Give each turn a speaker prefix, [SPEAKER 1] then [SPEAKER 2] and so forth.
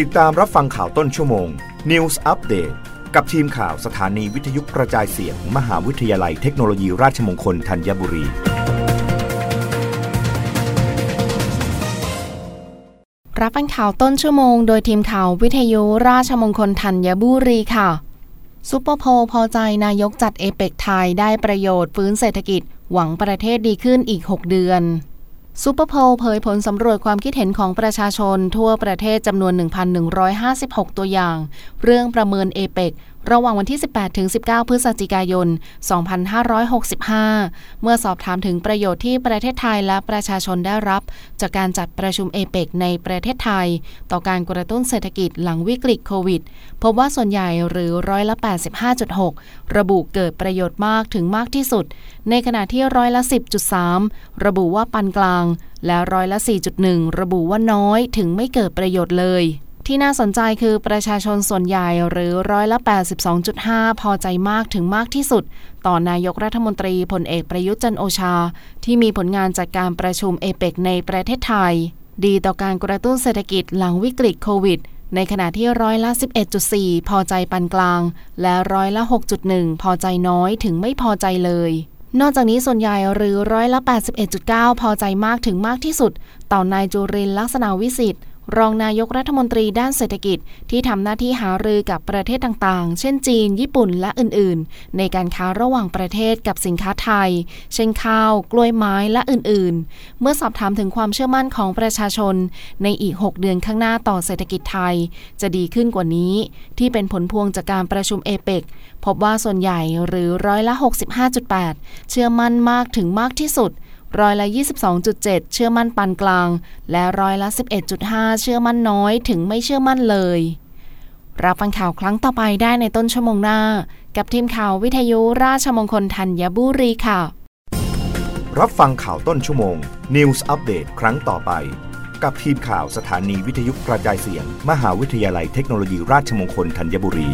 [SPEAKER 1] ติดตามรับฟังข่าวต้นชั่วโมง News Update กับทีมข่าวสถานีวิทยุกระจายเสียงมมหาวิทยาลัยเทคโนโลยีราชมงคลธัญบุรี
[SPEAKER 2] รับฟังข่าวต้นชั่วโมง โดยทีมข่าววิทยุราชมงคลธัญบุรีค่ะซูเปอร์โพลพอใจนายกจัดเอเปกไทยได้ประโยชน์ฟื้นเศรษฐกิจ หวังประเทศดีขึ้นอีก 6 เดือน ซูเปอร์โพลเผยผลสำรวจความคิดเห็นของประชาชน ทั่วประเทศจำนวน 1,156 ตัวอย่าง เรื่องประเมินเอเปก ระหว่างวันที่ 18 ถึง 19 พฤศจิกายน 2565 เมื่อสอบถามถึงประโยชน์ที่ประเทศไทยและประชาชนได้รับ จากการจัดประชุมเอเปกในประเทศไทย ต่อการกระตุ้นเศรษฐกิจหลังวิกฤตโควิด พบว่าส่วนใหญ่หรือร้อยละ 85.6 ระบุเกิดประโยชน์มากถึงมากที่สุด ในขณะที่ร้อยละ 10.3 ระบุว่าปานกลาง และร้อยละ 4.1 ระบุว่าน้อยถึงไม่เกิดประโยชน์เลย ที่น่าสนใจคือประชาชนส่วนใหญ่หรือร้อยละ 82.5 พอใจมากถึงมากที่สุด ต่อนายกรัฐมนตรีพลเอกประยุทธ์จันโอชา ที่มีผลงานจากการประชุมเอเปกในประเทศไทย ดีต่อการกระตุ้นเศรษฐกิจหลังวิกฤตโควิด ในขณะที่ร้อยละ 11.4 พอใจปานกลาง และร้อยละ 6.1 พอใจน้อยถึงไม่พอใจเลยนอกจากนี้ส่วนใหญ่หรือร้อยละ 81.9 พอใจมากถึงมากที่สุด ต่อนายจุรินลักษณะวิสิทธิ์ รองนายกรัฐมนตรีด้านเศรษฐกิจที่ทำหน้าที่หารือกับประเทศต่างๆ เช่นจีน ญี่ปุ่น และอื่นๆ ในการค้าระหว่างประเทศกับสินค้าไทย เช่นข้าว กล้วยไม้ และอื่นๆ เมื่อสอบถามถึงความเชื่อมั่นของประชาชน ในอีก 6 เดือนข้างหน้าต่อเศรษฐกิจไทย จะดีขึ้นกว่านี้ ที่เป็นผลพวงจากการประชุมเอเปกพบว่าส่วนใหญ่หรือร้อยละ 65.8 เชื่อมั่นมากถึงมากที่สุด ร้อยละ 22.7 เชื่อมั่นปานกลาง และร้อยละ 11.5 เชื่อมั่นน้อยถึงไม่เชื่อมั่นเลย รับฟังข่าวครั้งต่อไปได้ในต้นชั่วโมงหน้า กับทีมข่าววิทยุราชมงคลธัญบุรีค่ะ
[SPEAKER 1] รับฟังข่าวต้นชั่วโมง News อัปเดตครั้งต่อไป กับทีมข่าวสถานีวิทยุกระจายเสียง มหาวิทยาลัยเทคโนโลยีราชมงคลธัญบุรี